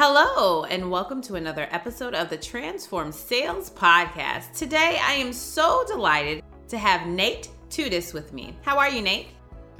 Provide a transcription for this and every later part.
Hello, and welcome to another episode of the Transformed Sales Podcast. Today, I am so delighted to have Nate Tutas with me. How are you, Nate?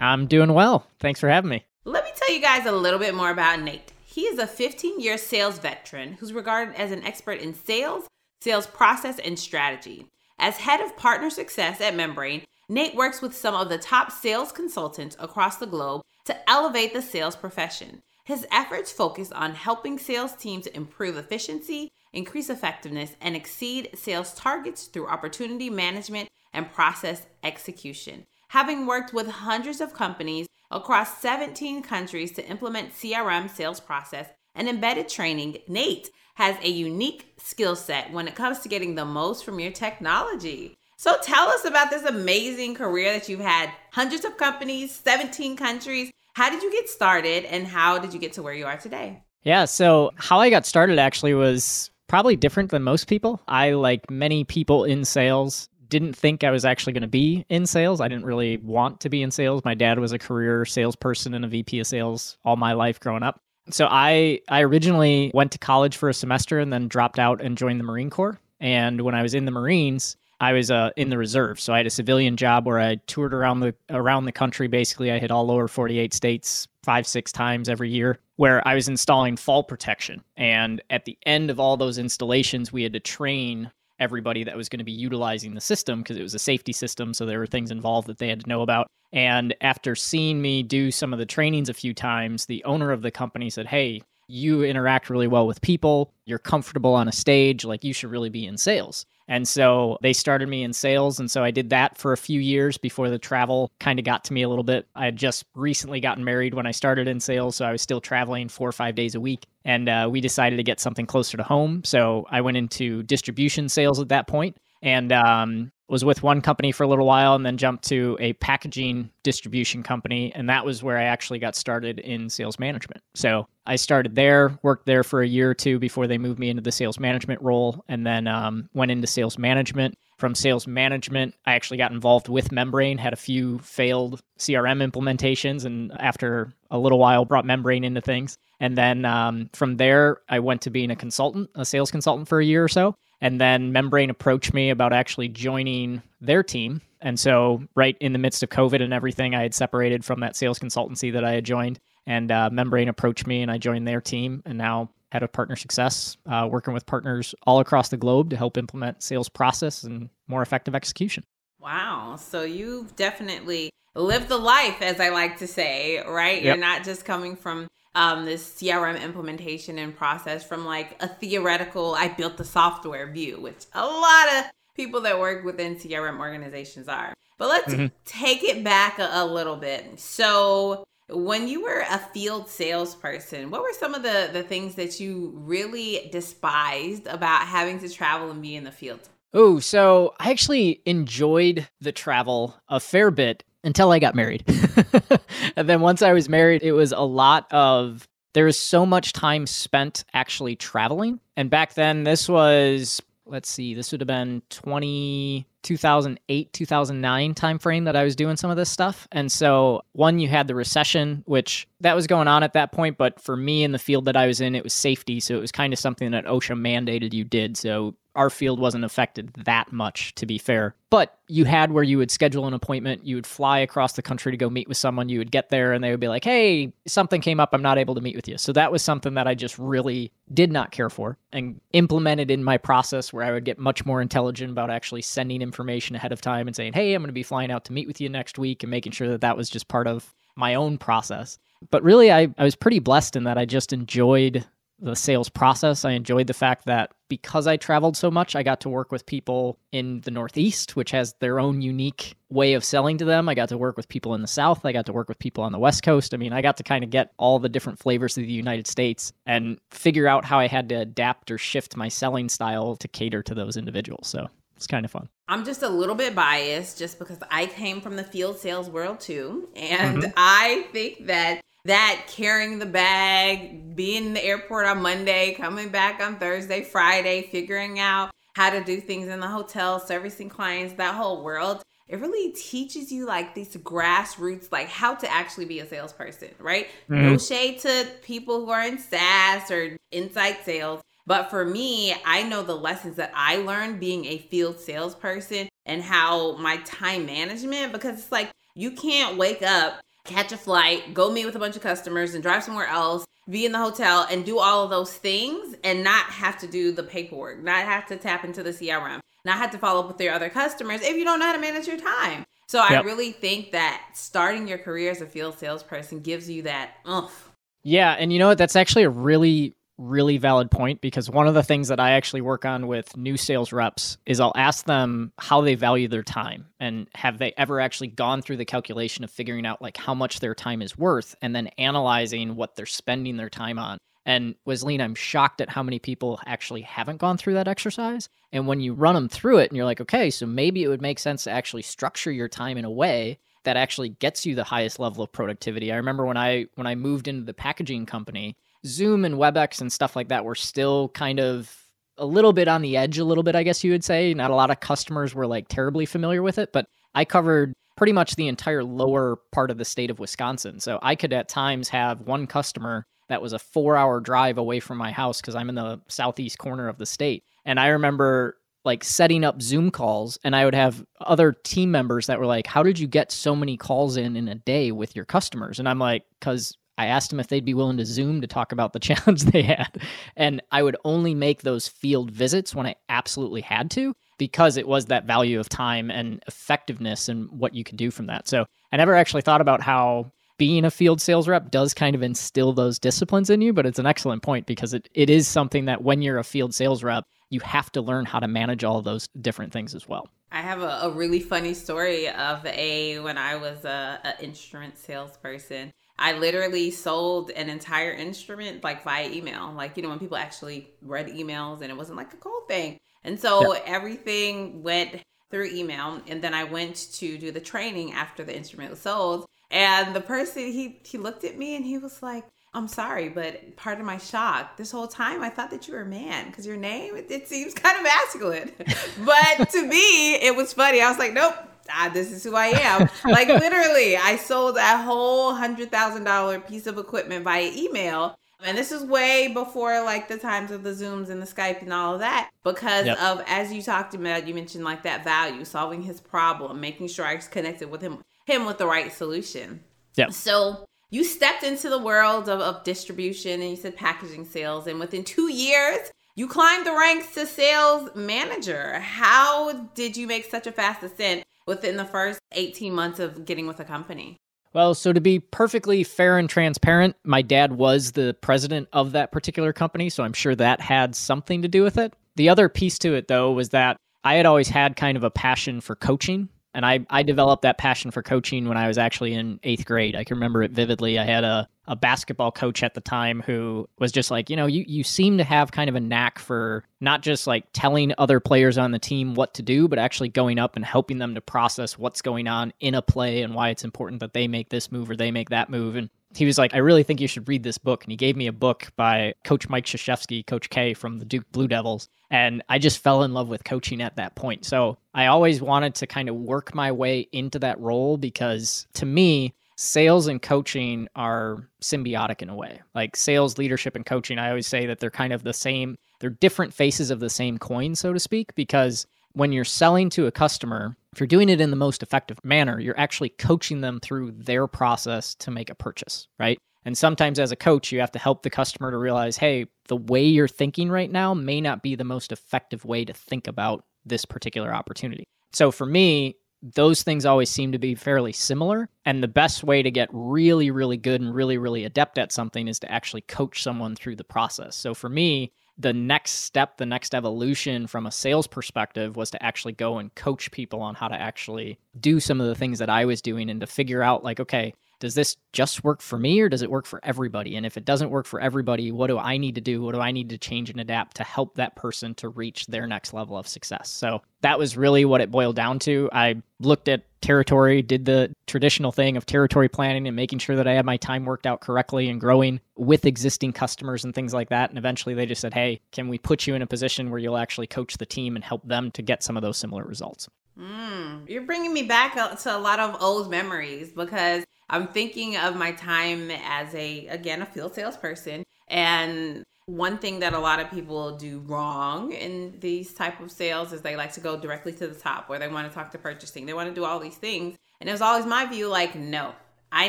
I'm doing well. Thanks for having me. Let me tell you guys a little bit more about Nate. He is a 15 year sales veteran who's regarded as an expert in sales, sales process, and strategy. As head of partner success at Membrain, Nate works with some of the top sales consultants across the globe to elevate the sales profession. His efforts focus on helping sales teams improve efficiency, increase effectiveness, and exceed sales targets through opportunity management and process execution. Having worked with hundreds of companies across 17 countries to implement CRM sales process and embedded training, Nate has a unique skill set when it comes to getting the most from your technology. So tell us about this amazing career that you've had hundreds of companies, 17 countries. How did you get started and how did you get to where you are today? Yeah, so how I got started actually was probably different than most people. I, like many people in sales, didn't think I was actually going to be in sales. I didn't really want to be in sales. My dad was a career salesperson and a VP of sales all my life growing up. So I I originally went to college for a semester and then dropped out and joined the Marine Corps. And when I was in the Marines, I was uh, in the reserve, so I had a civilian job where I toured around the around the country. Basically, I hit all lower 48 states five six times every year, where I was installing fall protection. And at the end of all those installations, we had to train everybody that was going to be utilizing the system because it was a safety system, so there were things involved that they had to know about. And after seeing me do some of the trainings a few times, the owner of the company said, "Hey." You interact really well with people. You're comfortable on a stage. Like, you should really be in sales. And so they started me in sales. And so I did that for a few years before the travel kind of got to me a little bit. I had just recently gotten married when I started in sales. So I was still traveling four or five days a week. And uh, we decided to get something closer to home. So I went into distribution sales at that point and um, was with one company for a little while and then jumped to a packaging distribution company. And that was where I actually got started in sales management. So I started there, worked there for a year or two before they moved me into the sales management role, and then um, went into sales management. From sales management, I actually got involved with Membrain, had a few failed CRM implementations, and after a little while, brought Membrain into things. And then um, from there, I went to being a consultant, a sales consultant for a year or so. And then Membrain approached me about actually joining their team. And so, right in the midst of COVID and everything, I had separated from that sales consultancy that I had joined. And uh, Membrain approached me, and I joined their team. And now head of partner success, uh, working with partners all across the globe to help implement sales process and more effective execution. Wow. So you've definitely lived the life, as I like to say, right? Yep. You're not just coming from um, this CRM implementation and process from like a theoretical, I built the software view, which a lot of people that work within CRM organizations are. But let's mm-hmm. take it back a, a little bit. So, when you were a field salesperson, what were some of the, the things that you really despised about having to travel and be in the field? Oh, so I actually enjoyed the travel a fair bit until I got married. and then once I was married, it was a lot of there was so much time spent actually traveling. And back then, this was let's see, this would have been 20 2008 2009 timeframe that I was doing some of this stuff. And so one you had the recession which that was going on at that point, but for me in the field that I was in it was safety, so it was kind of something that OSHA mandated you did. So our field wasn't affected that much, to be fair. But you had where you would schedule an appointment, you would fly across the country to go meet with someone, you would get there, and they would be like, hey, something came up, I'm not able to meet with you. So that was something that I just really did not care for and implemented in my process where I would get much more intelligent about actually sending information ahead of time and saying, hey, I'm going to be flying out to meet with you next week and making sure that that was just part of my own process. But really, I, I was pretty blessed in that I just enjoyed the sales process. I enjoyed the fact that because I traveled so much, I got to work with people in the Northeast, which has their own unique way of selling to them. I got to work with people in the South. I got to work with people on the West Coast. I mean, I got to kind of get all the different flavors of the United States and figure out how I had to adapt or shift my selling style to cater to those individuals. So it's kind of fun. I'm just a little bit biased just because I came from the field sales world too. And mm-hmm. I think that that carrying the bag, being in the airport on Monday, coming back on Thursday, Friday, figuring out how to do things in the hotel, servicing clients, that whole world. it really teaches you like these grassroots, like how to actually be a salesperson, right? Mm-hmm. No shade to people who are in SaaS or inside sales. But for me, I know the lessons that I learned being a field salesperson and how my time management, because it's like you can't wake up, catch a flight, go meet with a bunch of customers, and drive somewhere else, be in the hotel, and do all of those things and not have to do the paperwork, not have to tap into the CRM, not have to follow up with your other customers if you don't know how to manage your time. So I Yep. really think that starting your career as a field salesperson gives you that oomph. Yeah, and you know what? That's actually a really, really valid point because one of the things that I actually work on with new sales reps is I'll ask them how they value their time and have they ever actually gone through the calculation of figuring out like how much their time is worth and then analyzing what they're spending their time on. And Wesley, I'm shocked at how many people actually haven't gone through that exercise. And when you run them through it and you're like, okay, so maybe it would make sense to actually structure your time in a way that actually gets you the highest level of productivity. I remember when I when I moved into the packaging company, Zoom and WebEx and stuff like that were still kind of a little bit on the edge a little bit, I guess you would say. Not a lot of customers were like terribly familiar with it, but I covered pretty much the entire lower part of the state of Wisconsin. So I could at times have one customer that was a 4-hour drive away from my house cuz I'm in the southeast corner of the state. And I remember like setting up Zoom calls and I would have other team members that were like, "How did you get so many calls in in a day with your customers?" And I'm like, "Cuz I asked them if they'd be willing to Zoom to talk about the challenge they had." And I would only make those field visits when I absolutely had to because it was that value of time and effectiveness and what you could do from that. So, I never actually thought about how being a field sales rep does kind of instill those disciplines in you, but it's an excellent point because it, it is something that when you're a field sales rep, you have to learn how to manage all those different things as well. I have a, a really funny story of a when I was a, a instrument salesperson. I literally sold an entire instrument like via email, like you know when people actually read emails and it wasn't like a cold thing. And so everything went through email, and then I went to do the training after the instrument was sold. And the person he he looked at me and he was like, I'm sorry, but part of my shock this whole time, I thought that you were a man because your name, it, it seems kind of masculine. but to me, it was funny. I was like, nope, ah, this is who I am. like literally, I sold that whole hundred thousand dollar piece of equipment via email. And this is way before like the times of the Zooms and the Skype and all of that because Yep. of, as you talked about, you mentioned like that value, solving his problem, making sure I was connected with him, him with the right solution. Yeah. So you stepped into the world of, of distribution and you said packaging sales. And within two years, you climbed the ranks to sales manager. How did you make such a fast ascent within the first 18 months of getting with a company? Well, so to be perfectly fair and transparent, my dad was the president of that particular company, so I'm sure that had something to do with it. The other piece to it, though, was that I had always had kind of a passion for coaching. And I, I developed that passion for coaching when I was actually in eighth grade. I can remember it vividly. I had a, a basketball coach at the time who was just like, you know, you, you seem to have kind of a knack for not just like telling other players on the team what to do, but actually going up and helping them to process what's going on in a play and why it's important that they make this move or they make that move. And he was like, I really think you should read this book. And he gave me a book by Coach Mike Krzyzewski, Coach K from the Duke Blue Devils. And I just fell in love with coaching at that point. So I always wanted to kind of work my way into that role because to me, sales and coaching are symbiotic in a way. Like sales, leadership, and coaching, I always say that they're kind of the same, they're different faces of the same coin, so to speak, because when you're selling to a customer, if you're doing it in the most effective manner, you're actually coaching them through their process to make a purchase, right? And sometimes as a coach, you have to help the customer to realize, hey, the way you're thinking right now may not be the most effective way to think about this particular opportunity. So for me, those things always seem to be fairly similar. And the best way to get really, really good and really, really adept at something is to actually coach someone through the process. So for me, the next step, the next evolution from a sales perspective was to actually go and coach people on how to actually do some of the things that I was doing and to figure out, like, okay, does this just work for me or does it work for everybody? And if it doesn't work for everybody, what do I need to do? What do I need to change and adapt to help that person to reach their next level of success? So that was really what it boiled down to. I looked at territory, did the traditional thing of territory planning and making sure that I had my time worked out correctly and growing with existing customers and things like that. And eventually they just said, hey, can we put you in a position where you'll actually coach the team and help them to get some of those similar results? Mm, you're bringing me back to a lot of old memories because I'm thinking of my time as a, again, a field salesperson. And one thing that a lot of people do wrong in these type of sales is they like to go directly to the top where they want to talk to purchasing. They want to do all these things. And it was always my view like, no, I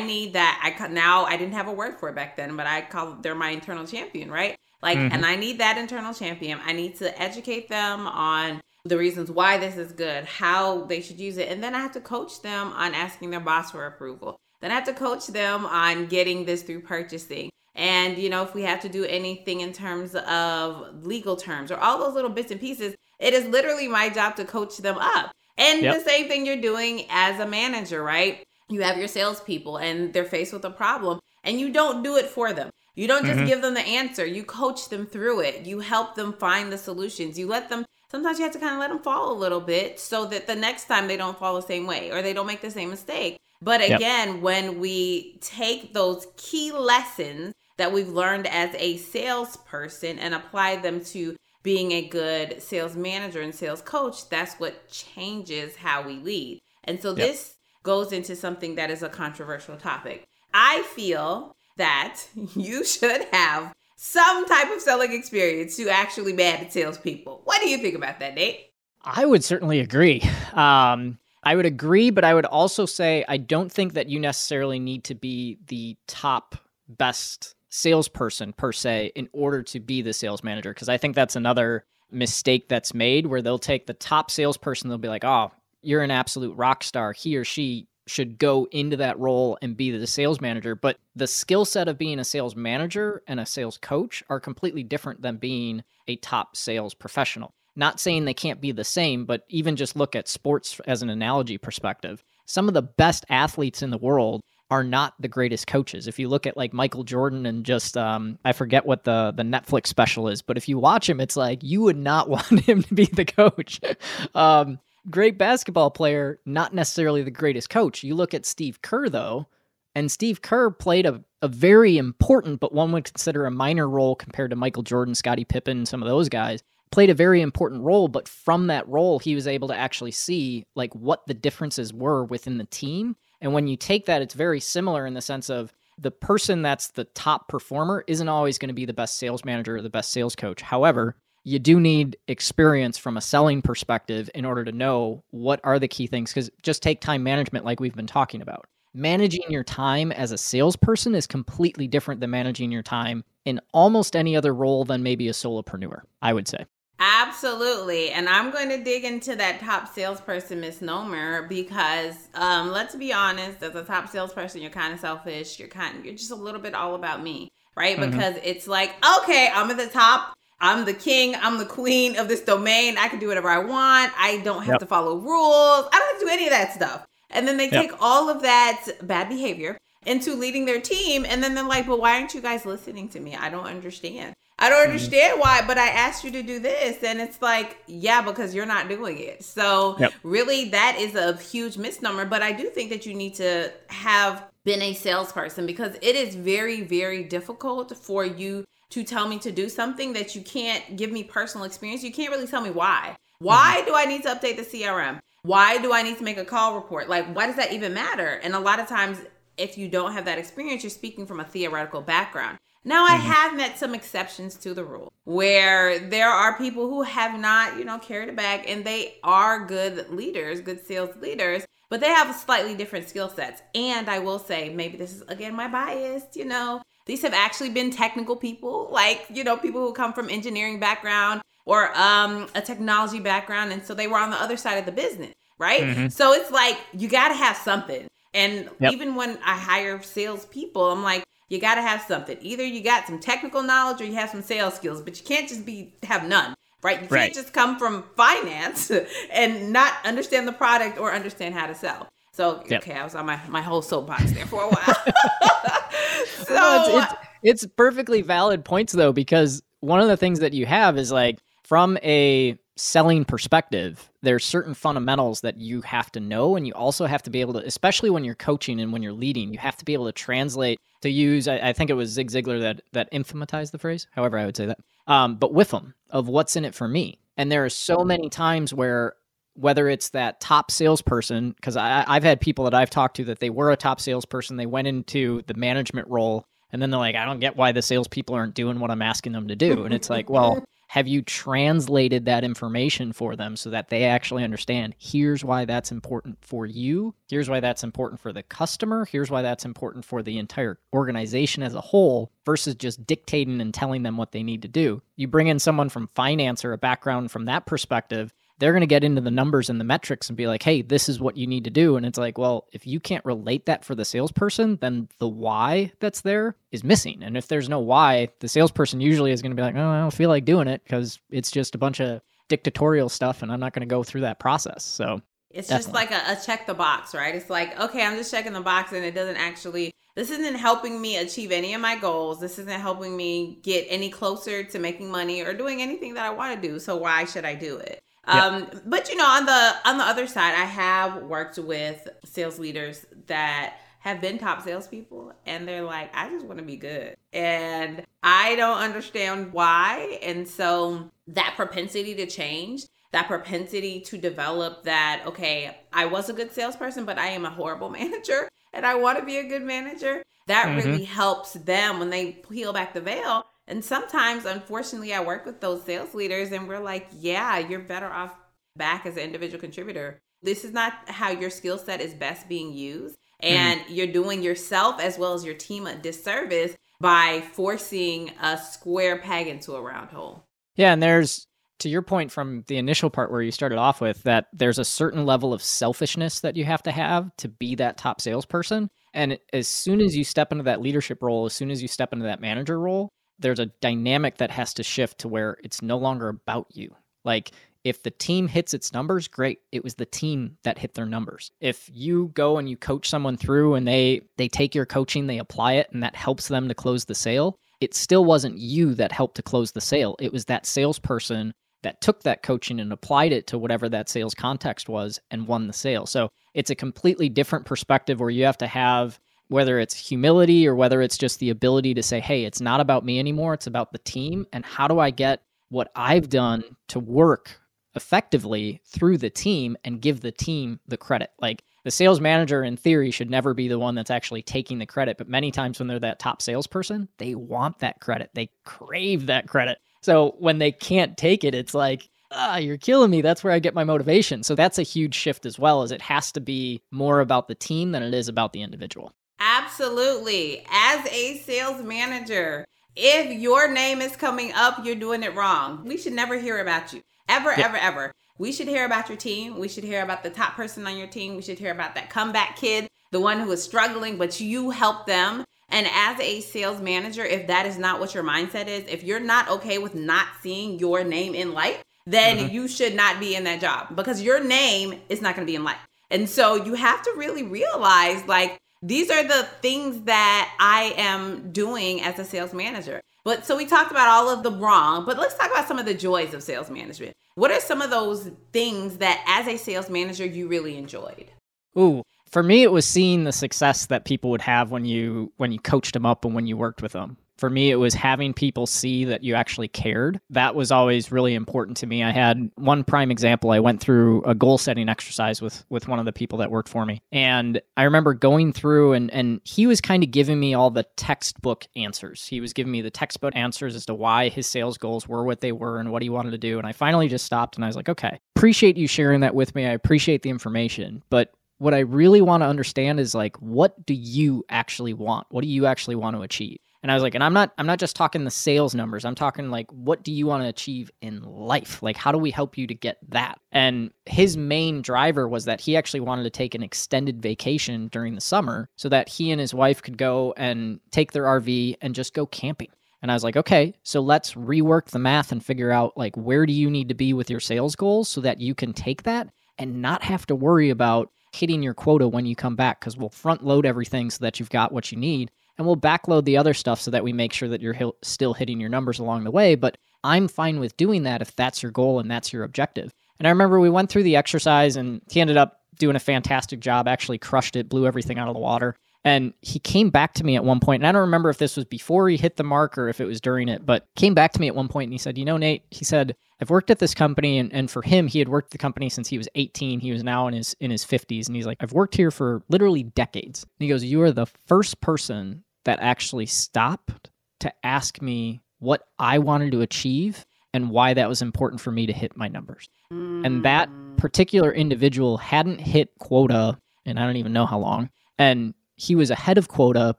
need that. I now I didn't have a word for it back then, but I call they're my internal champion, right? Like, mm-hmm. and I need that internal champion. I need to educate them on the reasons why this is good, how they should use it, and then I have to coach them on asking their boss for approval. Then I have to coach them on getting this through purchasing. And, you know, if we have to do anything in terms of legal terms or all those little bits and pieces, it is literally my job to coach them up. And yep. the same thing you're doing as a manager, right? You have your salespeople and they're faced with a problem and you don't do it for them. You don't just mm-hmm. give them the answer. You coach them through it. You help them find the solutions. You let them, sometimes you have to kind of let them fall a little bit so that the next time they don't fall the same way or they don't make the same mistake. But again, yep. when we take those key lessons that we've learned as a salesperson and apply them to being a good sales manager and sales coach, that's what changes how we lead. And so yep. this goes into something that is a controversial topic. I feel that you should have some type of selling experience to actually manage salespeople. What do you think about that, Nate? I would certainly agree. Um, I would agree, but I would also say I don't think that you necessarily need to be the top best salesperson per se in order to be the sales manager. Because I think that's another mistake that's made where they'll take the top salesperson, they'll be like, oh, you're an absolute rock star. He or she should go into that role and be the sales manager. But the skill set of being a sales manager and a sales coach are completely different than being a top sales professional. Not saying they can't be the same, but even just look at sports as an analogy perspective. Some of the best athletes in the world are not the greatest coaches. If you look at like Michael Jordan and just um, I forget what the the Netflix special is, but if you watch him, it's like you would not want him to be the coach. um, great basketball player, not necessarily the greatest coach. You look at Steve Kerr though, and Steve Kerr played a, a very important, but one would consider a minor role compared to Michael Jordan, Scottie Pippen, some of those guys played a very important role but from that role he was able to actually see like what the differences were within the team. And when you take that it's very similar in the sense of the person that's the top performer isn't always going to be the best sales manager or the best sales coach. However you do need experience from a selling perspective in order to know what are the key things because just take time management like we've been talking about. Managing your time as a salesperson is completely different than managing your time in almost any other role than maybe a solopreneur i would say Absolutely. And I'm going to dig into that top salesperson misnomer because um, let's be honest, as a top salesperson, you're kind of selfish. You're kind you're just a little bit all about me, right? Mm-hmm. Because it's like, okay, I'm at the top. I'm the king. I'm the queen of this domain. I can do whatever I want. I don't have yep. to follow rules. I don't have to do any of that stuff. And then they yep. take all of that bad behavior into leading their team. And then they're like, well, why aren't you guys listening to me? I don't understand. I don't mm-hmm. understand mm-hmm. why, but I asked you to do this. And it's like, yeah, because you're not doing it. So, yep. really, that is a huge misnomer. But I do think that you need to have been a salesperson because it is very, very difficult for you to tell me to do something that you can't give me personal experience. You can't really tell me why. Why mm-hmm. do I need to update the CRM? Why do I need to make a call report? Like, why does that even matter? And a lot of times, if you don't have that experience, you're speaking from a theoretical background. Now, I mm-hmm. have met some exceptions to the rule where there are people who have not, you know, carried a bag and they are good leaders, good sales leaders, but they have slightly different skill sets. And I will say, maybe this is again my bias, you know, these have actually been technical people, like, you know, people who come from engineering background or um, a technology background. And so they were on the other side of the business, right? Mm-hmm. So it's like, you got to have something. And yep. even when I hire salespeople, I'm like, you got to have something. Either you got some technical knowledge or you have some sales skills, but you can't just be have none. Right? You can't right. just come from finance and not understand the product or understand how to sell. So yep. okay, I was on my, my whole soapbox there for a while. so no, it's, it's, uh, it's perfectly valid points though, because one of the things that you have is like from a selling perspective, there's certain fundamentals that you have to know, and you also have to be able to, especially when you're coaching and when you're leading, you have to be able to translate to use. I, I think it was Zig Ziglar that that informatized the phrase. However, I would say that. Um, but WIIFM of what's in it for me, and there are so many times where whether it's that top salesperson, because I've had people that I've talked to that they were a top salesperson, they went into the management role, and then they're like, I don't get why the salespeople aren't doing what I'm asking them to do. And it's like, well, have you translated that information for them so that they actually understand here's why that's important for you. Here's why that's important for the customer. Here's why that's important for the entire organization as a whole versus just dictating and telling them what they need to do. You bring in someone from finance or a background from that perspective they're going to get into the numbers and the metrics and be like, hey, this is what you need to do. And it's like, well, if you can't relate that for the salesperson, then the why that's there is missing. And if there's no why, the salesperson usually is going to be like, oh, I don't feel like doing it because it's just a bunch of dictatorial stuff and I'm not going to go through that process. So it's Definitely. just like a, a, check the box, right? It's like, okay, I'm just checking the box and it doesn't actually, this isn't helping me achieve any of my goals. This isn't helping me get any closer to making money or doing anything that I want to do. So why should I do it? Um, but you know, on the on the other side, I have worked with sales leaders that have been top salespeople, and they're like, I just want to be good, and I don't understand why. And so that propensity to change, that propensity to develop that, okay, I was a good salesperson, but I am a horrible manager, and I want to be a good manager. That mm-hmm. really helps them when they peel back the veil and sometimes, unfortunately, I work with those sales leaders and we're like, yeah, you're better off back as an individual contributor. This is not how your skill set is best being used. Mm-hmm. And mm-hmm. you're doing yourself as well as your team a disservice by forcing a square peg into a round hole. Yeah. And there's, to your point from the initial part where you started off with, that there's a certain level of selfishness that you have to have to be that top salesperson. And as soon as you step into that leadership role, as soon as you step into that manager role, there's a dynamic that has to shift to where it's no longer about you. Like if the team hits its numbers, great. It was the team that hit their numbers. If you go and you coach someone through and they they take your coaching, they apply it and that helps them to close the sale, it still wasn't you that helped to close the sale. It was that salesperson that took that coaching and applied it to whatever that sales context was and won the sale. So it's a completely different perspective where you have to have whether it's humility or whether it's just the ability to say, hey, it's not about me anymore, it's about the team. And how do I get what I've done to work effectively through the team and give the team the credit? Like the sales manager, in theory, should never be the one that's actually taking the credit. But many times when they're that top salesperson, they want that credit, they crave that credit. So when they can't take it, it's like, ah, you're killing me. That's where I get my motivation. So that's a huge shift as well, as it has to be more about the team than it is about the individual. Absolutely. As a sales manager, if your name is coming up, you're doing it wrong. We should never hear about you. Ever, yeah. ever, ever. We should hear about your team. We should hear about the top person on your team. We should hear about that comeback kid, the one who is struggling, but you help them. And as a sales manager, if that is not what your mindset is, if you're not okay with not seeing your name in light, then mm-hmm. you should not be in that job because your name is not going to be in light. And so you have to really realize like these are the things that I am doing as a sales manager. But so we talked about all of the wrong, but let's talk about some of the joys of sales management. What are some of those things that as a sales manager you really enjoyed? Ooh, for me it was seeing the success that people would have when you when you coached them up and when you worked with them for me, it was having people see that you actually cared. That was always really important to me. I had one prime example. I went through a goal setting exercise with with one of the people that worked for me. And I remember going through and and he was kind of giving me all the textbook answers. He was giving me the textbook answers as to why his sales goals were what they were and what he wanted to do. And I finally just stopped and I was like, "Okay, appreciate you sharing that with me. I appreciate the information, but what I really want to understand is like what do you actually want? What do you actually want to achieve?" And I was like, and I'm not I'm not just talking the sales numbers. I'm talking like what do you want to achieve in life? Like how do we help you to get that? And his main driver was that he actually wanted to take an extended vacation during the summer so that he and his wife could go and take their RV and just go camping. And I was like, okay, so let's rework the math and figure out like where do you need to be with your sales goals so that you can take that and not have to worry about hitting your quota when you come back because we'll front load everything so that you've got what you need and we'll backload the other stuff so that we make sure that you're still hitting your numbers along the way. But I'm fine with doing that if that's your goal and that's your objective. And I remember we went through the exercise and he ended up doing a fantastic job, actually crushed it, blew everything out of the water. And he came back to me at one point, and I don't remember if this was before he hit the mark or if it was during it, but came back to me at one point and he said, You know, Nate, he said, I've worked at this company and, and for him, he had worked at the company since he was 18. He was now in his in his 50s. And he's like, I've worked here for literally decades. And he goes, You are the first person that actually stopped to ask me what I wanted to achieve and why that was important for me to hit my numbers. Mm. And that particular individual hadn't hit quota and I don't even know how long. And he was ahead of quota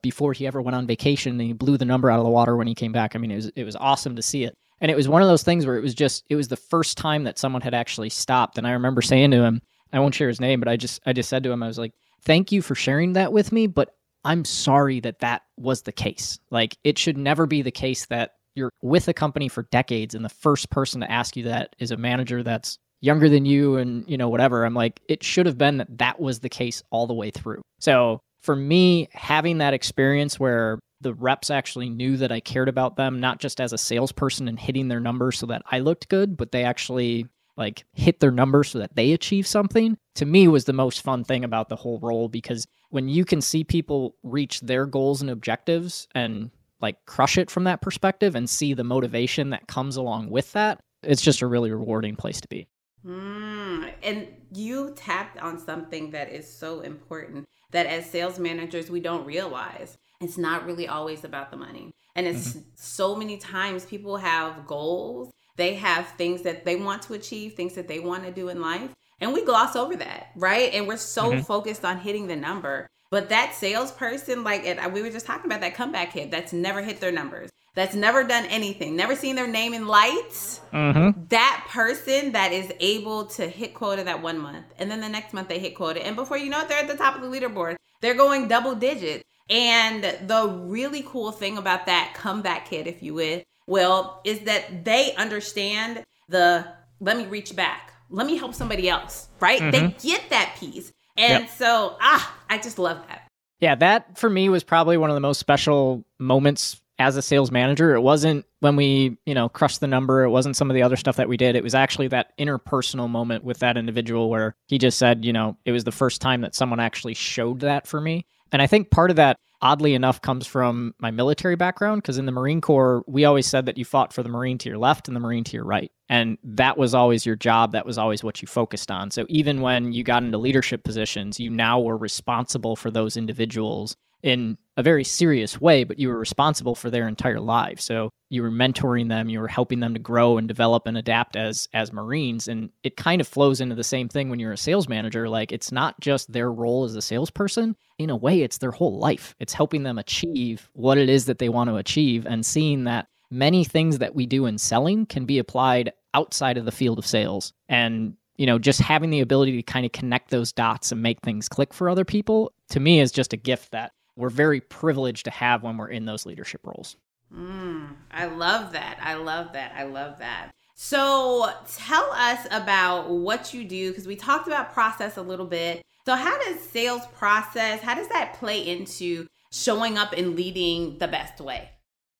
before he ever went on vacation and he blew the number out of the water when he came back. I mean, it was it was awesome to see it. And it was one of those things where it was just it was the first time that someone had actually stopped. And I remember saying to him, I won't share his name, but I just I just said to him, I was like, "Thank you for sharing that with me, but I'm sorry that that was the case. Like it should never be the case that you're with a company for decades and the first person to ask you that is a manager that's younger than you and you know whatever i'm like it should have been that that was the case all the way through so for me having that experience where the reps actually knew that i cared about them not just as a salesperson and hitting their numbers so that i looked good but they actually like hit their numbers so that they achieve something to me was the most fun thing about the whole role because when you can see people reach their goals and objectives and like crush it from that perspective and see the motivation that comes along with that it's just a really rewarding place to be. Mm, and you tapped on something that is so important that as sales managers, we don't realize. It's not really always about the money. And it's mm-hmm. so many times people have goals, they have things that they want to achieve, things that they want to do in life. And we gloss over that, right? And we're so mm-hmm. focused on hitting the number. But that salesperson, like it, we were just talking about that comeback kid that's never hit their numbers that's never done anything, never seen their name in lights, mm-hmm. that person that is able to hit quota that one month, and then the next month they hit quota, and before you know it, they're at the top of the leaderboard. They're going double digits. And the really cool thing about that comeback kid, if you will, well, is that they understand the let me reach back, let me help somebody else, right? Mm-hmm. They get that piece. And yep. so, ah, I just love that. Yeah, that for me was probably one of the most special moments as a sales manager. It wasn't when we, you know, crushed the number. It wasn't some of the other stuff that we did. It was actually that interpersonal moment with that individual where he just said, you know, it was the first time that someone actually showed that for me. And I think part of that, oddly enough, comes from my military background because in the Marine Corps, we always said that you fought for the Marine to your left and the Marine to your right. And that was always your job. That was always what you focused on. So even when you got into leadership positions, you now were responsible for those individuals in a very serious way, but you were responsible for their entire lives. So you were mentoring them, you were helping them to grow and develop and adapt as as Marines. And it kind of flows into the same thing when you're a sales manager. Like it's not just their role as a salesperson. In a way, it's their whole life. It's helping them achieve what it is that they want to achieve and seeing that many things that we do in selling can be applied outside of the field of sales. And you know, just having the ability to kind of connect those dots and make things click for other people to me is just a gift that we're very privileged to have when we're in those leadership roles. Mm, I love that. I love that. I love that. So tell us about what you do because we talked about process a little bit. So how does sales process, how does that play into showing up and leading the best way?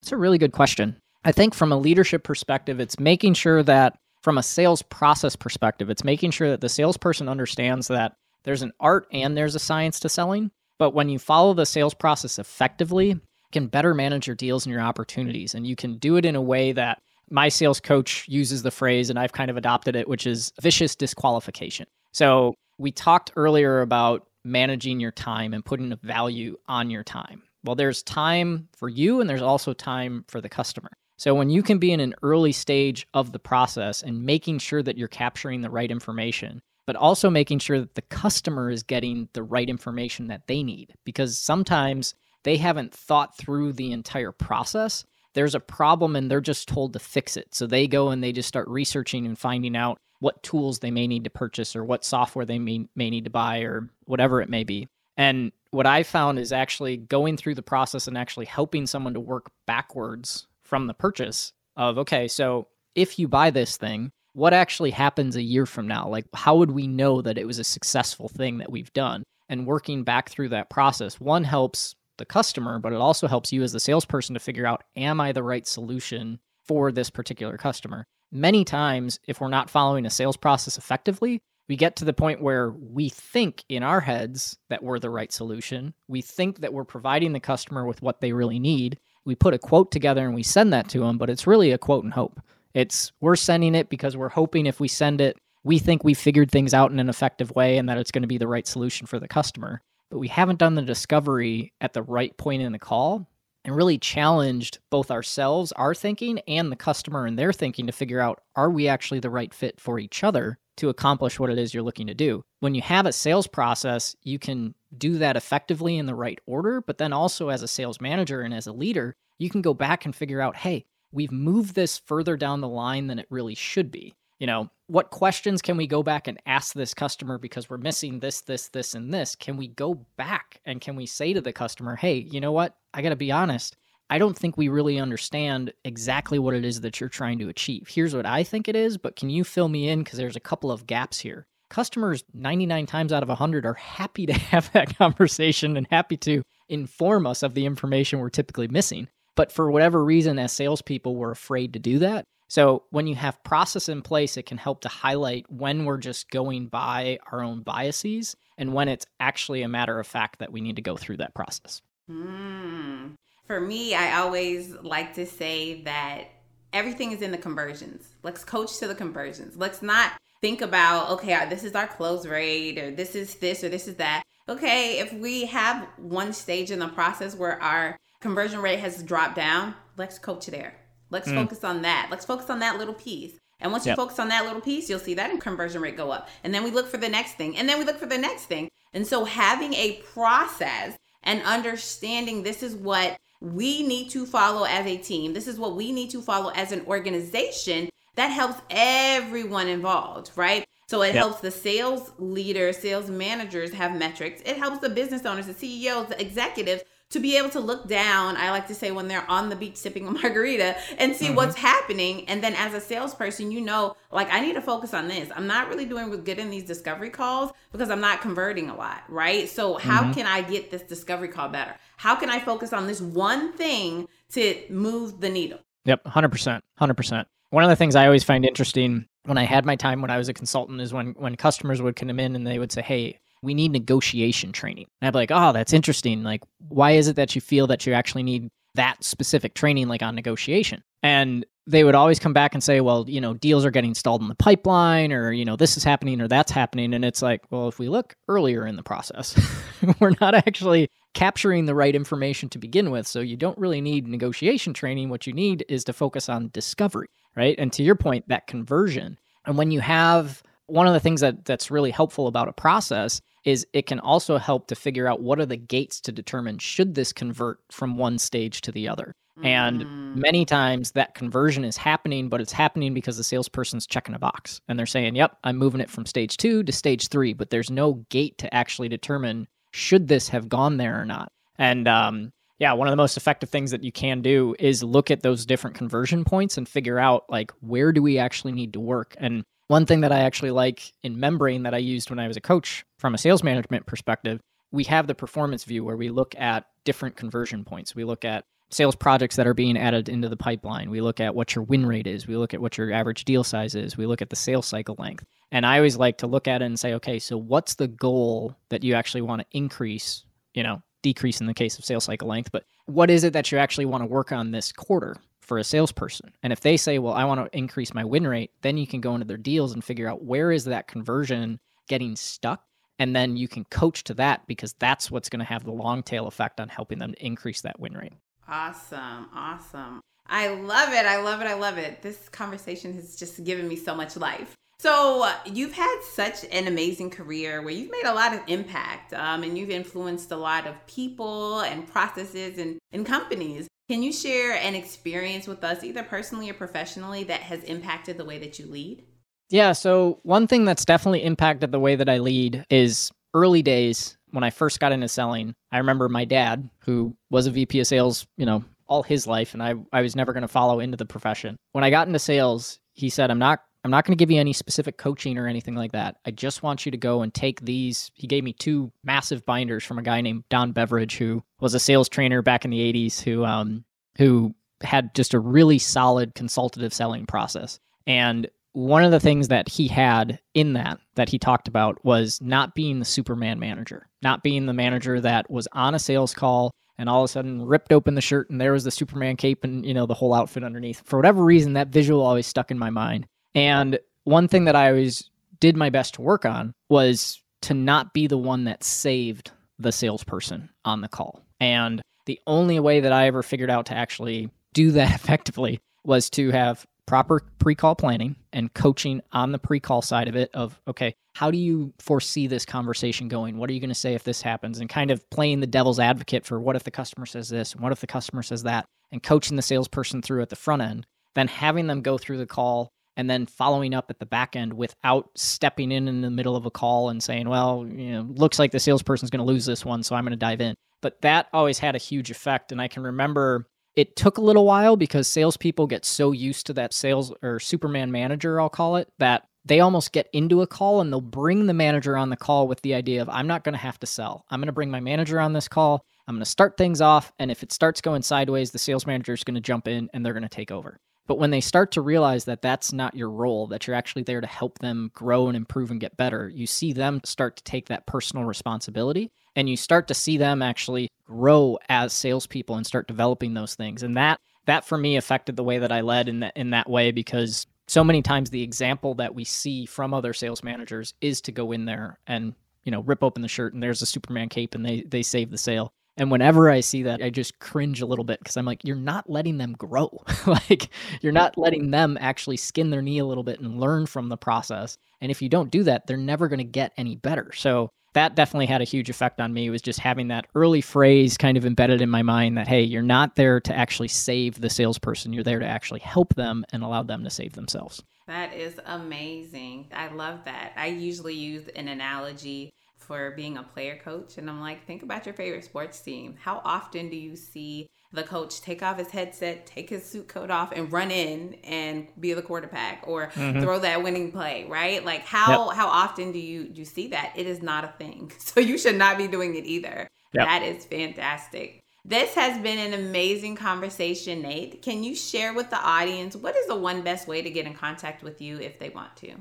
It's a really good question. I think from a leadership perspective, it's making sure that from a sales process perspective, it's making sure that the salesperson understands that there's an art and there's a science to selling. But when you follow the sales process effectively, you can better manage your deals and your opportunities. And you can do it in a way that my sales coach uses the phrase, and I've kind of adopted it, which is vicious disqualification. So we talked earlier about managing your time and putting a value on your time. Well, there's time for you, and there's also time for the customer. So when you can be in an early stage of the process and making sure that you're capturing the right information, but also making sure that the customer is getting the right information that they need because sometimes they haven't thought through the entire process. There's a problem and they're just told to fix it. So they go and they just start researching and finding out what tools they may need to purchase or what software they may, may need to buy or whatever it may be. And what I found is actually going through the process and actually helping someone to work backwards from the purchase of, okay, so if you buy this thing, what actually happens a year from now? Like, how would we know that it was a successful thing that we've done? And working back through that process, one helps the customer, but it also helps you as the salesperson to figure out, am I the right solution for this particular customer? Many times, if we're not following a sales process effectively, we get to the point where we think in our heads that we're the right solution. We think that we're providing the customer with what they really need. We put a quote together and we send that to them, but it's really a quote and hope. It's we're sending it because we're hoping if we send it, we think we figured things out in an effective way and that it's going to be the right solution for the customer. But we haven't done the discovery at the right point in the call and really challenged both ourselves, our thinking, and the customer and their thinking to figure out are we actually the right fit for each other to accomplish what it is you're looking to do. When you have a sales process, you can do that effectively in the right order, but then also as a sales manager and as a leader, you can go back and figure out, hey, we've moved this further down the line than it really should be. You know, what questions can we go back and ask this customer because we're missing this, this, this, and this? Can we go back and can we say to the customer, hey, you know what? I got to be honest. I don't think we really understand exactly what it is that you're trying to achieve. Here's what I think it is, but can you fill me in? Because there's a couple of gaps here. Customers, 99 times out of 100, are happy to have that conversation and happy to inform us of the information we're typically missing. But for whatever reason, as salespeople, we're afraid to do that. So when you have process in place, it can help to highlight when we're just going by our own biases and when it's actually a matter of fact that we need to go through that process. Mm. For me, I always like to say that everything is in the conversions. Let's coach to the conversions. Let's not think about, okay, this is our close rate or this is this or this is that. Okay, if we have one stage in the process where our conversion rate has dropped down, let's coach there. Let's mm. focus on that. Let's focus on that little piece. And once you focus on that little piece, you'll see that conversion rate go up. And then we look for the next thing. And then we look for the next thing. And so having a process and understanding this is what we need to follow as a team, this is what we need to follow as an organization, that helps everyone involved, right? So it yep. helps the sales leaders, sales managers have metrics. It helps the business owners, the CEOs, the executives to be able to look down, I like to say when they're on the beach sipping a margarita and see mm-hmm. what's happening. And then as a salesperson, you know, like I need to focus on this. I'm not really doing good in these discovery calls because I'm not converting a lot, right? So how mm-hmm. can I get this discovery call better? How can I focus on this one thing to move the needle? Yep, 100%. 100%. One of the things I always find interesting when I had my time when I was a consultant is when when customers would come in and they would say, "Hey, we need negotiation training. And I'd be like, oh, that's interesting. Like, why is it that you feel that you actually need that specific training, like on negotiation? And they would always come back and say, well, you know, deals are getting stalled in the pipeline, or, you know, this is happening or that's happening. And it's like, well, if we look earlier in the process, we're not actually capturing the right information to begin with. So you don't really need negotiation training. What you need is to focus on discovery, right? And to your point, that conversion. And when you have one of the things that that's really helpful about a process is it can also help to figure out what are the gates to determine should this convert from one stage to the other. Mm. And many times that conversion is happening, but it's happening because the salesperson's checking a box and they're saying, Yep, I'm moving it from stage two to stage three, but there's no gate to actually determine should this have gone there or not. And um, yeah, one of the most effective things that you can do is look at those different conversion points and figure out like where do we actually need to work. And one thing that I actually like in Membrain that I used when I was a coach from a sales management perspective, we have the performance view where we look at different conversion points. We look at sales projects that are being added into the pipeline. We look at what your win rate is. We look at what your average deal size is. We look at the sales cycle length. And I always like to look at it and say, okay, so what's the goal that you actually want to increase, you know, decrease in the case of sales cycle length, but what is it that you actually want to work on this quarter? For a salesperson. And if they say, well, I want to increase my win rate, then you can go into their deals and figure out where is that conversion getting stuck. And then you can coach to that because that's what's going to have the long tail effect on helping them to increase that win rate. Awesome. Awesome. I love it. I love it. I love it. This conversation has just given me so much life. So, you've had such an amazing career where you've made a lot of impact um, and you've influenced a lot of people and processes and, and companies. Can you share an experience with us, either personally or professionally, that has impacted the way that you lead? Yeah. So, one thing that's definitely impacted the way that I lead is early days when I first got into selling. I remember my dad, who was a VP of sales, you know, all his life, and I, I was never going to follow into the profession. When I got into sales, he said, I'm not I'm not going to give you any specific coaching or anything like that. I just want you to go and take these. He gave me two massive binders from a guy named Don Beveridge, who was a sales trainer back in the 80s, who um, who had just a really solid consultative selling process. And one of the things that he had in that that he talked about was not being the superman manager not being the manager that was on a sales call and all of a sudden ripped open the shirt and there was the superman cape and you know the whole outfit underneath for whatever reason that visual always stuck in my mind and one thing that i always did my best to work on was to not be the one that saved the salesperson on the call. And the only way that i ever figured out to actually do that effectively was to have proper pre-call planning and coaching on the pre-call side of it of okay how do you foresee this conversation going? What are you going to say if this happens? And kind of playing the devil's advocate for what if the customer says this what if the customer says that and coaching the salesperson through at the front end then having them go through the call and then following up at the back end without stepping in in the middle of a call and saying well you know looks like the salesperson's going to lose this one so i'm going to dive in but that always had a huge effect and i can remember it took a little while because salespeople get so used to that sales or Superman manager, I'll call it, that they almost get into a call and they'll bring the manager on the call with the idea of, I'm not going to have to sell. I'm going to bring my manager on this call. I'm going to start things off. And if it starts going sideways, the sales manager is going to jump in and they're going to take over. But when they start to realize that that's not your role, that you're actually there to help them grow and improve and get better, you see them start to take that personal responsibility and you start to see them actually grow as salespeople and start developing those things. And that that for me affected the way that I led in that in that way because so many times the example that we see from other sales managers is to go in there and you know rip open the shirt and there's a Superman cape and they they save the sale. And whenever I see that, I just cringe a little bit because I'm like, you're not letting them grow. like, you're not letting them actually skin their knee a little bit and learn from the process. And if you don't do that, they're never going to get any better. So, that definitely had a huge effect on me was just having that early phrase kind of embedded in my mind that hey you're not there to actually save the salesperson you're there to actually help them and allow them to save themselves that is amazing i love that i usually use an analogy for being a player coach and i'm like think about your favorite sports team how often do you see the coach take off his headset, take his suit coat off, and run in and be the quarterback or mm-hmm. throw that winning play, right? Like how yep. how often do you do you see that? It is not a thing. So you should not be doing it either. Yep. That is fantastic. This has been an amazing conversation, Nate. Can you share with the audience what is the one best way to get in contact with you if they want to?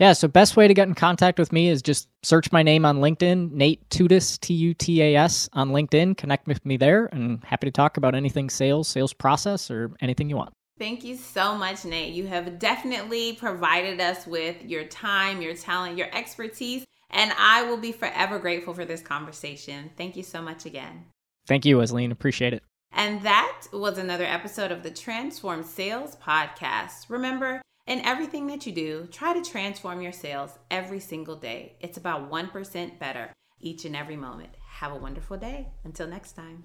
Yeah, so best way to get in contact with me is just search my name on LinkedIn, Nate Tutas, T U T A S on LinkedIn. Connect with me there and happy to talk about anything sales, sales process, or anything you want. Thank you so much, Nate. You have definitely provided us with your time, your talent, your expertise, and I will be forever grateful for this conversation. Thank you so much again. Thank you, Wesleyne. Appreciate it. And that was another episode of the Transformed Sales Podcast. Remember, in everything that you do, try to transform your sales every single day. It's about 1% better each and every moment. Have a wonderful day. Until next time.